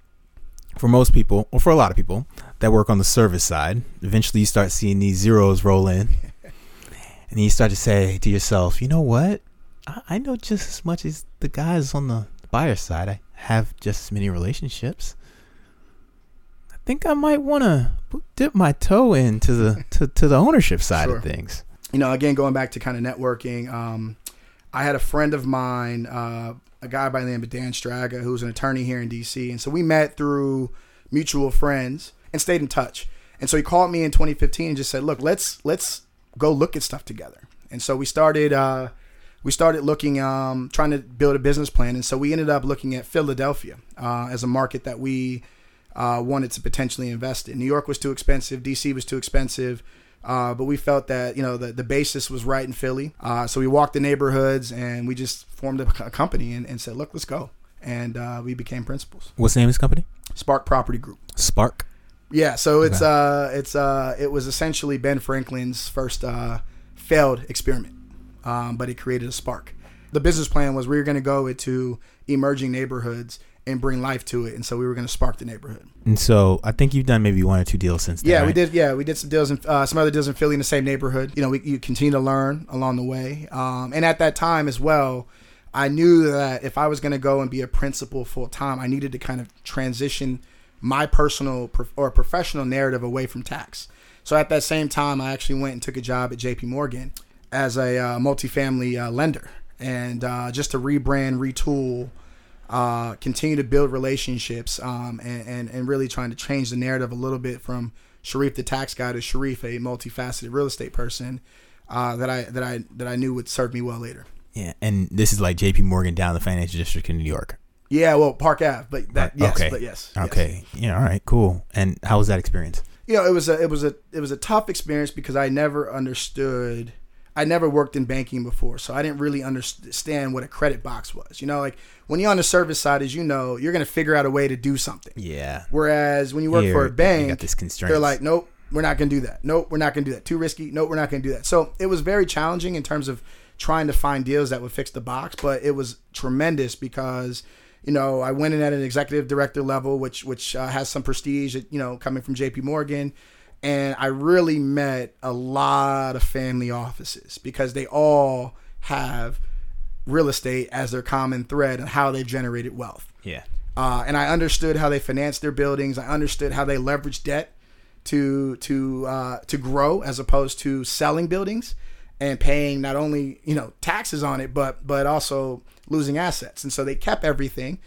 A: for most people, or for a lot of people that work on the service side, eventually you start seeing these zeros roll in, and you start to say to yourself, you know what? I, I know just as much as the guys on the buyer side. I have just as many relationships. I think I might want to dip my toe into the to, to the ownership side
C: Sure.
A: of things.
C: you know, again, going back to kind of networking, um, I had a friend of mine, uh, a guy by the name of Dan Straga, who's an attorney here in DC. And so we met through mutual friends and stayed in touch. And so he called me in 2015 and just said, look, let's, let's go look at stuff together. And so we started, uh, we started looking, um, trying to build a business plan. And so we ended up looking at Philadelphia uh, as a market that we uh, wanted to potentially invest in. New York was too expensive. DC was too expensive. Uh, but we felt that you know the, the basis was right in Philly, uh, so we walked the neighborhoods and we just formed a, a company and, and said, "Look, let's go." And uh, we became principals.
A: What's the name of this company?
C: Spark Property Group.
A: Spark.
C: Yeah, so it's
A: Okay.
C: uh, it's uh, it was essentially Ben Franklin's first uh, failed experiment, um, but it created a spark. The business plan was we were going to go into emerging neighborhoods and bring life to it, and so we were going to spark the neighborhood.
A: And so I think you've done maybe one or two deals since then.
C: Yeah, we did. Yeah, we did some deals and uh, some other deals in Philly in the same neighborhood. You know, we you continue to learn along the way. Um, and at that time as well, I knew that if I was going to go and be a principal full time, I needed to kind of transition my personal or professional narrative away from tax. So at that same time, I actually went and took a job at J.P. Morgan as a uh, multifamily uh, lender, and uh, just to rebrand, retool uh, continue to build relationships um, and, and, and really trying to change the narrative a little bit from Sharif the tax guy to Sharif a multifaceted real estate person uh, that I that I that I knew would serve me well later.
A: Yeah, and this is like J.P. Morgan down the financial district in New York.
C: Yeah, well, Park Ave, but that yes,
A: okay.
C: but yes, yes.
A: Okay. Yeah. All right. Cool. And how was that experience?
C: you know, it was a it was a it was a tough experience because I never understood. I never worked in banking before, so I didn't really understand what a credit box was. You know, like when you're on the service side, as you know, you're gonna figure out a way to do something.
A: Yeah.
C: Whereas when you work
A: Here,
C: for a bank,
A: got this constraints.
C: they're like, nope, we're not gonna do that. Nope, we're not gonna do that. Too risky. Nope, we're not gonna do that. So it was very challenging in terms of trying to find deals that would fix the box, but it was tremendous because you know I went in at an executive director level, which which uh, has some prestige, you know, coming from J.P. Morgan. And I really met a lot of family offices because they all have real estate as their common thread and how they've generated wealth.
A: Yeah.
C: Uh, and I understood how they financed their buildings. I understood how they leveraged debt to to uh, to grow as opposed to selling buildings and paying not only you know taxes on it, but but also losing assets. And so they kept everything,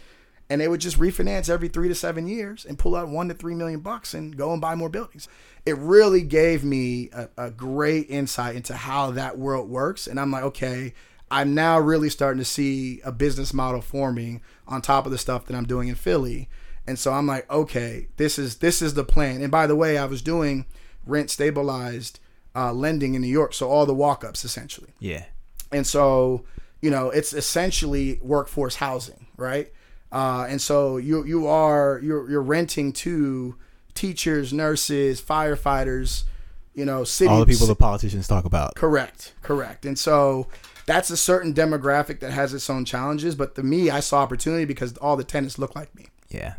C: and they would just refinance every three to seven years and pull out one to three million bucks and go and buy more buildings. It really gave me a, a great insight into how that world works, and I'm like, okay. I'm now really starting to see a business model forming on top of the stuff that I'm doing in Philly. And so I'm like, okay, this is this is the plan. And by the way, I was doing rent stabilized uh, lending in New York, so all the walk-ups essentially.
A: Yeah.
C: And so, you know, it's essentially workforce housing, right? Uh, and so you you are you're you're renting to teachers, nurses, firefighters, you know, city
A: All the people the politicians talk about.
C: Correct, correct. And so that's a certain demographic that has its own challenges. But to me, I saw opportunity because all the tenants look like me.
A: Yeah.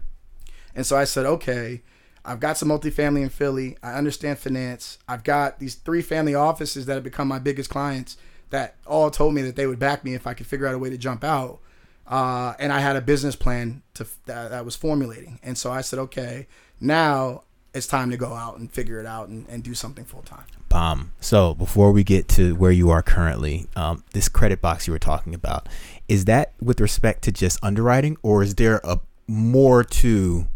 C: And so I said, okay, I've got some multifamily in Philly. I understand finance. I've got these three family offices that have become my biggest clients that all told me that they would back me if I could figure out a way to jump out. Uh, and I had a business plan to that, that was formulating. And so I said, okay, now it's time to go out and figure it out and, and do something full time.
A: Bomb. So before we get to where you are currently, um, this credit box you were talking about, is that with respect to just underwriting, or is there a more to?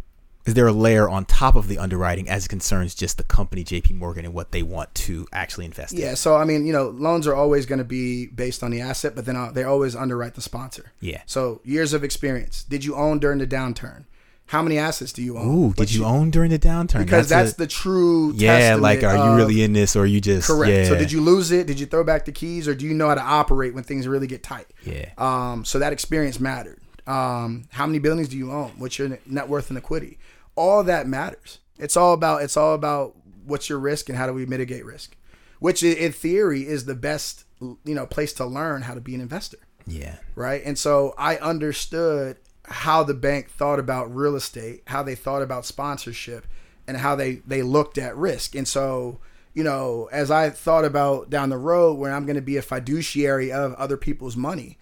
A: Is there a layer on top of the underwriting as it concerns just the company J.P. Morgan and what they want to actually invest in?
C: Yeah, so I mean, you know, loans are always going to be based on the asset, but then uh, they always underwrite the sponsor.
A: Yeah.
C: So years of experience. Did you own during the downturn? How many assets do you own?
A: Ooh, did you, own during the downturn?
C: Because that's,
A: a-
C: the true.
A: yeah. Like, are you really in this, or are you just
C: correct?
A: Yeah,
C: So did you lose it? Did you throw back the keys, or do you know how to operate when things really get tight?
A: Yeah.
C: Um, so that experience mattered. Um, how many buildings do you own? What's your net worth and equity? All that matters. It's all about it's all about what's your risk and how do we mitigate risk, which in theory is the best you know place to learn how to be an investor,
A: yeah.
C: right? And so I understood how the bank thought about real estate, how they thought about sponsorship, and how they they looked at risk. And so you know, as I thought about down the road where I'm going to be a fiduciary of other people's money,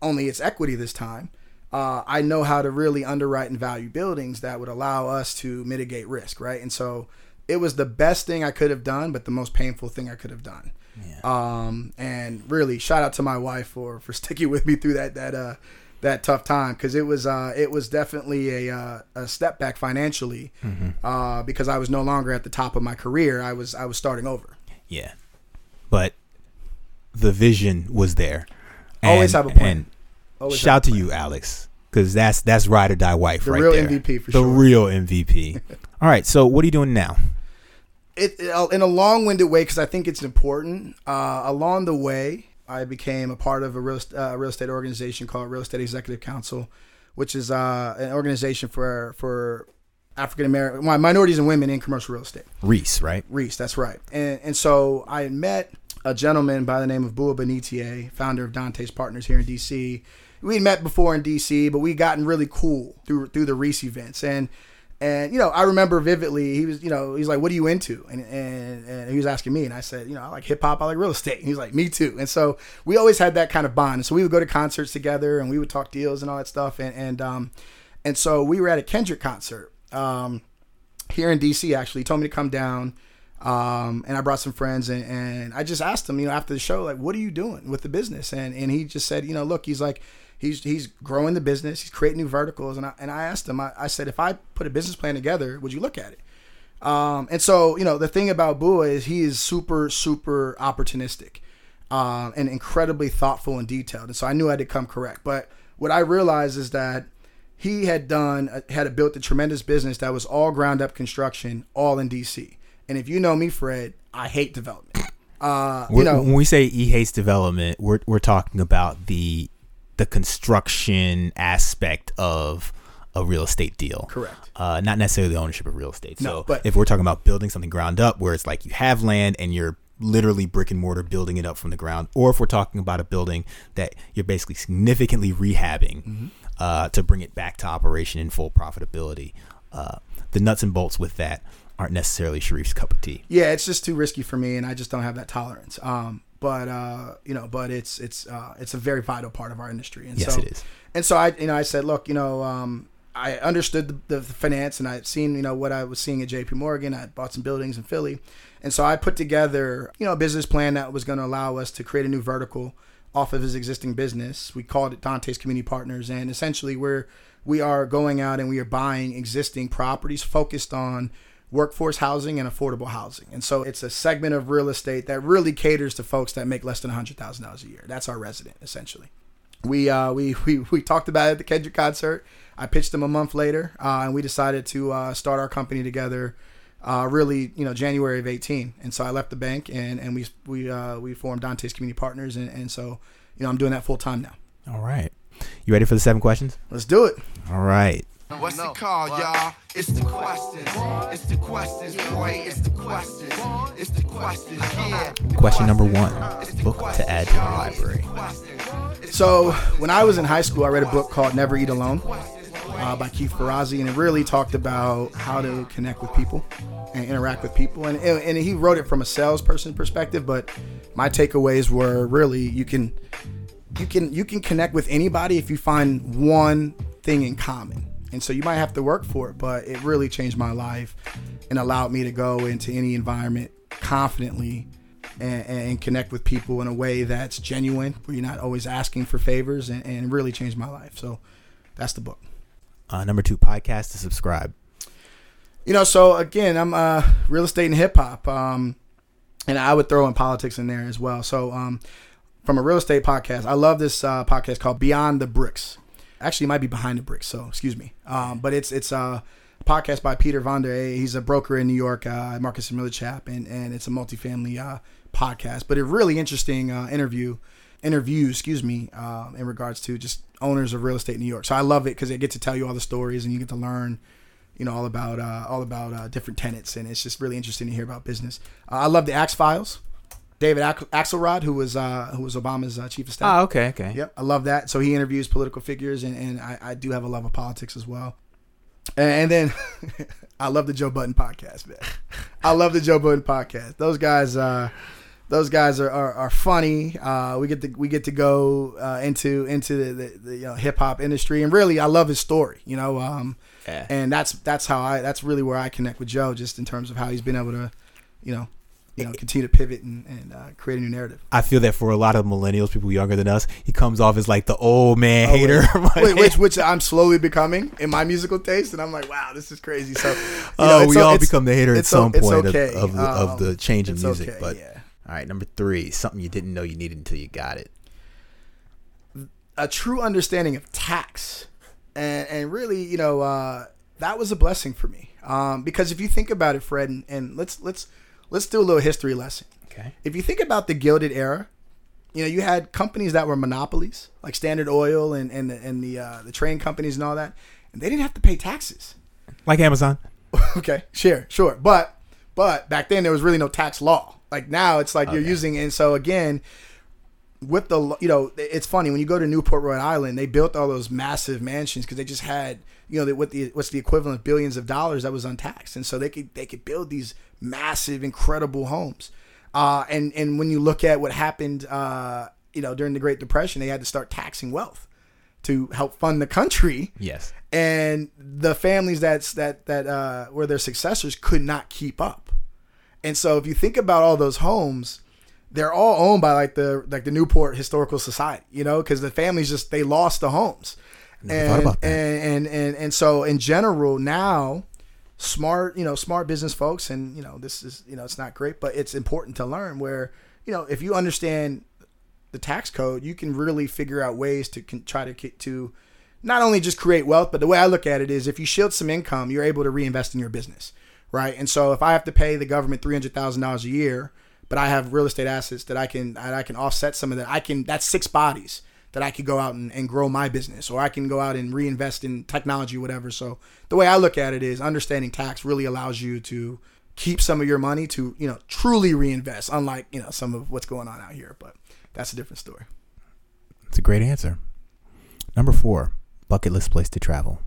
C: only it's equity this time. Uh, I know how to really underwrite and value buildings that would allow us to mitigate risk, right? And so it was the best thing I could have done, but the most painful thing I could have done. Um, and really, shout out to my wife for for sticking with me through that that uh, that tough time because it was uh, it was definitely a uh, a step back financially uh, because I was no longer at the top of my career. I was I was starting over.
A: Yeah. But the vision was there.
C: Always have a plan.
A: And
C: Always
A: shout to you, Alex, because that's that's ride or die wife
C: The
A: right
C: real
A: there.
C: MVP for sure
A: the
C: sure.
A: real MVP. All right. So what are you doing now?
C: it, it- in a long-winded way because I think it's important. Uh, along the way, I became a part of a real, uh, real estate organization called Real Estate Executive Council, which is uh, an organization for for African American minorities and women in commercial real estate.
A: REEC, right?
C: REEC, that's right. And and so I met a gentleman by the name of Buwa Binitie, founder of Dante's Partners here in DC. We had met before in DC, but we gotten really cool through through the REEC events. And and you know, I remember vividly he was, you know, he's like, What are you into? And and, and he was asking me and I said, you know, I like hip hop, I like real estate. And he's like, Me too. And so we always had that kind of bond. So we would go to concerts together and we would talk deals and all that stuff. And and um and so we were at a Kendrick concert. Um here in DC actually. He told me to come down. Um, and I brought some friends and, and I just asked him, you know, after the show, like, what are you doing with the business? And and he just said, you know, look, he's like, he's he's growing the business, he's creating new verticals. And I and I asked him, I, I said, if I put a business plan together, would you look at it? Um, and so, you know, the thing about Buwa is he is super, super opportunistic um, and incredibly thoughtful and detailed. And so I knew I had to come correct. But what I realized is that he had done, had built a tremendous business that was all ground up construction, all in DC. And if you know me, Fred, I hate development. Uh, you know,
A: when we say he hates development, we're we're talking about the the construction aspect of a real estate deal.
C: Correct.
A: Uh, not necessarily the ownership of real estate.
C: No,
A: So
C: but-
A: if we're talking about building something ground up, where it's like you have land and you're literally brick and mortar building it up from the ground, or if we're talking about a building that you're basically significantly rehabbing
C: Mm-hmm.
A: uh, to bring it back to operation in full profitability, uh, the nuts and bolts with that aren't necessarily Sharif's cup of tea.
C: yeah, it's just too risky for me, and I just don't have that tolerance. Um, but uh, you know, but it's it's uh, it's a very vital part of our industry. And
A: Yes,
C: so,
A: it is.
C: And so I, you know, I said, look, you know, um, I understood the, the finance, and I'd seen, you know, what I was seeing at J.P. Morgan. I bought some buildings in Philly, and so I put together, you know, a business plan that was going to allow us to create a new vertical off of his existing business. We called it Dante's Community Partners, and essentially we're we are going out and we are buying existing properties focused on workforce housing and affordable housing. And so it's a segment of real estate that really caters to folks that make less than $100,000 a year. That's our resident essentially. We uh we we, we talked about it at the Kendrick concert. I pitched them a month later, uh, and we decided to uh, start our company together. Uh, really, you know, January of eighteen, and so I left the bank and and we we uh, we formed Dante's Community Partners, and, and so you know I'm doing that full time now.
A: All right. You ready for the seven questions?
C: Let's do it.
A: All right.
D: What's it called, y'all? It's the questions. It's the questions, boy. It's the questions. It's the questions, yeah.
A: Question number one book to add to the library.
C: So when I was in high school, I read a book called Never Eat Alone uh, by Keith Ferrazzi, and it really talked about how to connect with people and interact with people. And, and he wrote it from a salesperson perspective, but my takeaways were really you can you can you can connect with anybody if you find one thing in common. And so you might have to work for it, but it really changed my life and allowed me to go into any environment confidently and, and connect with people in a way that's genuine, where you're not always asking for favors, and, and really changed my life. So that's the book.
A: Uh, number two, podcast to subscribe.
C: You know, so again, I'm uh, real estate and hip hop, um, and I would throw in politics in there as well. So um, from a real estate podcast, I love this uh, podcast called Beyond the Bricks. Actually, it might be behind the bricks. So excuse me. Um, but it's it's a podcast by Peter Von der. He's a broker in New York, uh, Marcus and Millichap, and and it's a multifamily uh, podcast. But a really interesting uh, interview interview, excuse me, um, in regards to just owners of real estate in New York. So I love it because they get to tell you all the stories and you get to learn, you know, all about uh, all about uh, different tenants, and it's just really interesting to hear about business. I love the Axe Files. David Axelrod, who was uh, who was Obama's uh, chief of staff.
A: Oh, okay, okay.
C: Yep, I love that. So he interviews political figures, and, and I, I do have a love of politics as well. And, and then I love the Joe Budden podcast, man. I love the Joe Budden podcast. Those guys, uh, those guys are, are, are funny. Uh, we get to we get to go uh, into into the, the, the you know, hip hop industry, and really, I love his story. You know, um,
A: Yeah.
C: and that's that's how I that's really where I connect with Joe, just in terms of how he's been able to, you know, you know, continue to pivot and, and uh, create a new narrative.
A: I feel that for a lot of millennials, people younger than us, he comes off as like the old man hater.
C: Wait, which which I'm slowly becoming in my musical taste, and I'm like, wow, this is crazy. So,
A: oh, we all become the hater at some point of-
C: okay.
A: of, the, of the
C: Um,
A: change in music.
C: okay,
A: but
C: yeah.
A: all right, number three, something you didn't know you needed until you got it.
C: a true understanding of tax, and and really, you know, uh, that was a blessing for me. Um, because if you think about it, Fred, and, and let's let's let's do a little history lesson.
A: Okay.
C: If you think about the Gilded Era, you know, you had companies that were monopolies, like Standard Oil and and the, and the uh, the train companies and all that, and they didn't have to pay taxes.
A: Like Amazon.
C: okay, sure, sure. But but back then there was really no tax law. Like now it's like you're using and so again with the you know it's funny when you go to Newport Rhode Island they built all those massive mansions because they just had you know the, what the what's the equivalent of billions of dollars that was untaxed and so they could they could build these massive incredible homes uh, and and when you look at what happened uh, you know during the Great Depression they had to start taxing wealth to help fund the country
A: Yes.
C: and the families that's that that uh, were their successors could not keep up. And so if you think about all those homes, they're all owned by like the like the Newport Historical Society, you know, because the families just they lost the homes. And, and and and and so in general now smart you know smart business folks and you know this is you know it's not great but it's important to learn where you know if you understand the tax code, you can really figure out ways to con- try to get to not only just create wealth, but the way I look at it is if you shield some income, you're able to reinvest in your business, right? And so if I have to pay the government three hundred thousand dollars a year, but I have real estate assets that I can I can offset some of that, I can that's six bodies that I could go out and, and grow my business, or I can go out and reinvest in technology, whatever. So the way I look at it is understanding tax really allows you to keep some of your money to you know truly reinvest, unlike you know some of what's going on out here, but. That's a different story.
A: It's a great answer. Number four, bucket list place to travel.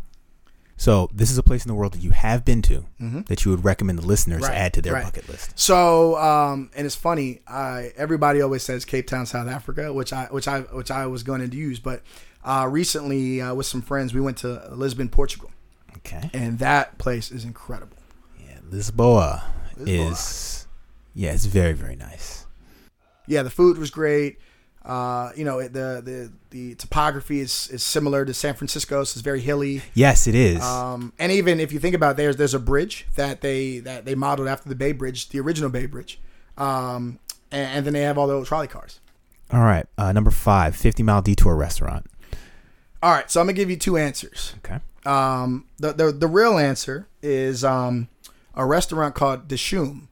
A: So this is a place in the world that you have been to that you would recommend the listeners
C: Right,
A: add to their
C: right.
A: bucket list.
C: So, um, and it's funny. I everybody always says Cape Town, South Africa, which I which I which I was going to use, but uh, recently uh, with some friends, we went to Lisbon, Portugal,
A: Okay.
C: and that place is incredible.
A: Yeah, Lisboa,
C: Lisboa.
A: is yeah, it's very very nice.
C: Yeah, the food was great. Uh, you know, the the the topography is is similar to San Francisco. So it's very hilly.
A: Yes, it is.
C: Um, and even if you think about it, there's there's a bridge that they that they modeled after the Bay Bridge, the original Bay Bridge. Um, and, and then they have all the old trolley cars.
A: All right, uh, number five, 50 Mile Detour Restaurant.
C: All right, so I'm gonna give you two answers.
A: Okay.
C: Um, the the the real answer is um, a restaurant called Dishoom.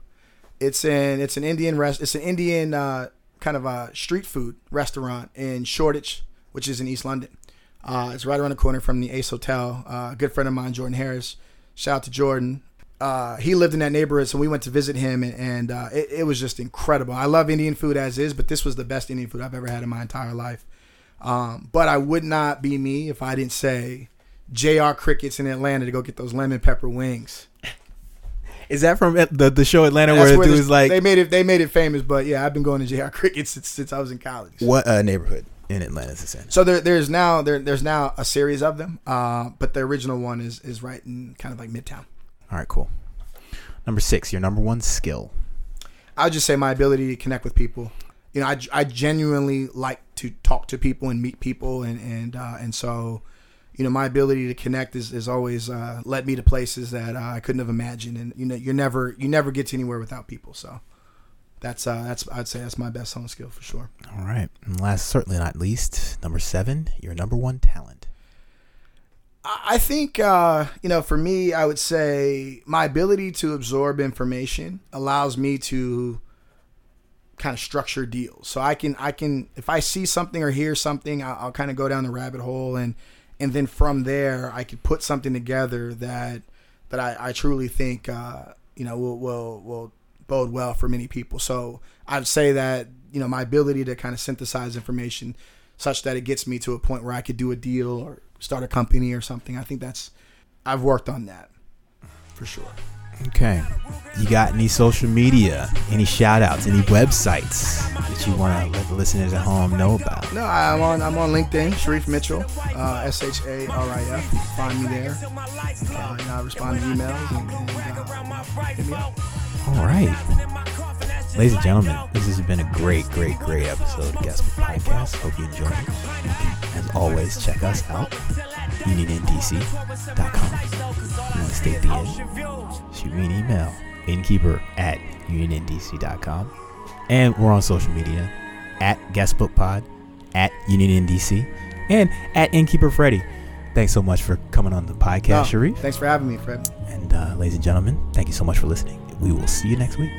C: It's an it's an Indian rest. It's an Indian uh, kind of a street food restaurant in Shoreditch, which is in East London. Uh, it's right around the corner from the Ace Hotel. Uh, a good friend of mine, Jordan Harris. Shout out to Jordan. Uh, he lived in that neighborhood, so we went to visit him, and, and uh, it, it was just incredible. I love Indian food as is, but this was the best Indian food I've ever had in my entire life. Um, but I would not be me if I didn't say JR Crickets in Atlanta to go get those lemon pepper wings.
A: Is that from the the show Atlanta where the
C: where
A: dude
C: this-
A: was like,
C: they made it they made it famous, but yeah, I've been going to JR Crickets since, since I was in college.
A: what uh, neighborhood in Atlanta is this in?
C: So there, there's now there, there's now a series of them, uh, but the original one is is right in kind of like Midtown.
A: All right, cool. Number six, your number one skill.
C: I would just say my ability to connect with people. You know, I, I genuinely like to talk to people and meet people, and and uh, and so, you know, my ability to connect is, is always uh, led me to places that uh, I couldn't have imagined, and you know, you never you never get to anywhere without people. So, that's uh, that's I'd say that's my best home skill for sure.
A: All right, and last certainly not least, number seven, your number one talent.
C: I I think uh, you know, for me, I would say my ability to absorb information allows me to kind of structure deals. So I can I can if I see something or hear something, I'll, I'll kind of go down the rabbit hole and and then from there I could put something together that that I, I truly think uh, you know will will will bode well for many people. So I'd say that you know my ability to kind of synthesize information such that it gets me to a point where I could do a deal or start a company or something. I think that's I've worked on that for sure.
A: Okay. You got any social media, any shout outs, any websites that you want to let the listeners at home know about?
C: No, I'm on I'm on LinkedIn, Sharif Mitchell, uh, S H A R I F. Find me there. Uh, know, I respond to emails and, and uh, hit me up.
A: All right. Ladies and gentlemen, this has been a great, great, great episode of Guest Podcast. Hope you enjoyed it. You can, as always, check us out, uniondc.com. If you want to stay at the end, shoot me an email, innkeeper at uniondc.com. And we're on social media at guestbookpod, at UnionNDC, and at Innkeeper Freddy. Thanks so much for coming on the podcast,
C: No,
A: Sharif.
C: Thanks for having me, Fred.
A: And uh, ladies and gentlemen, thank you so much for listening. We will see you next week.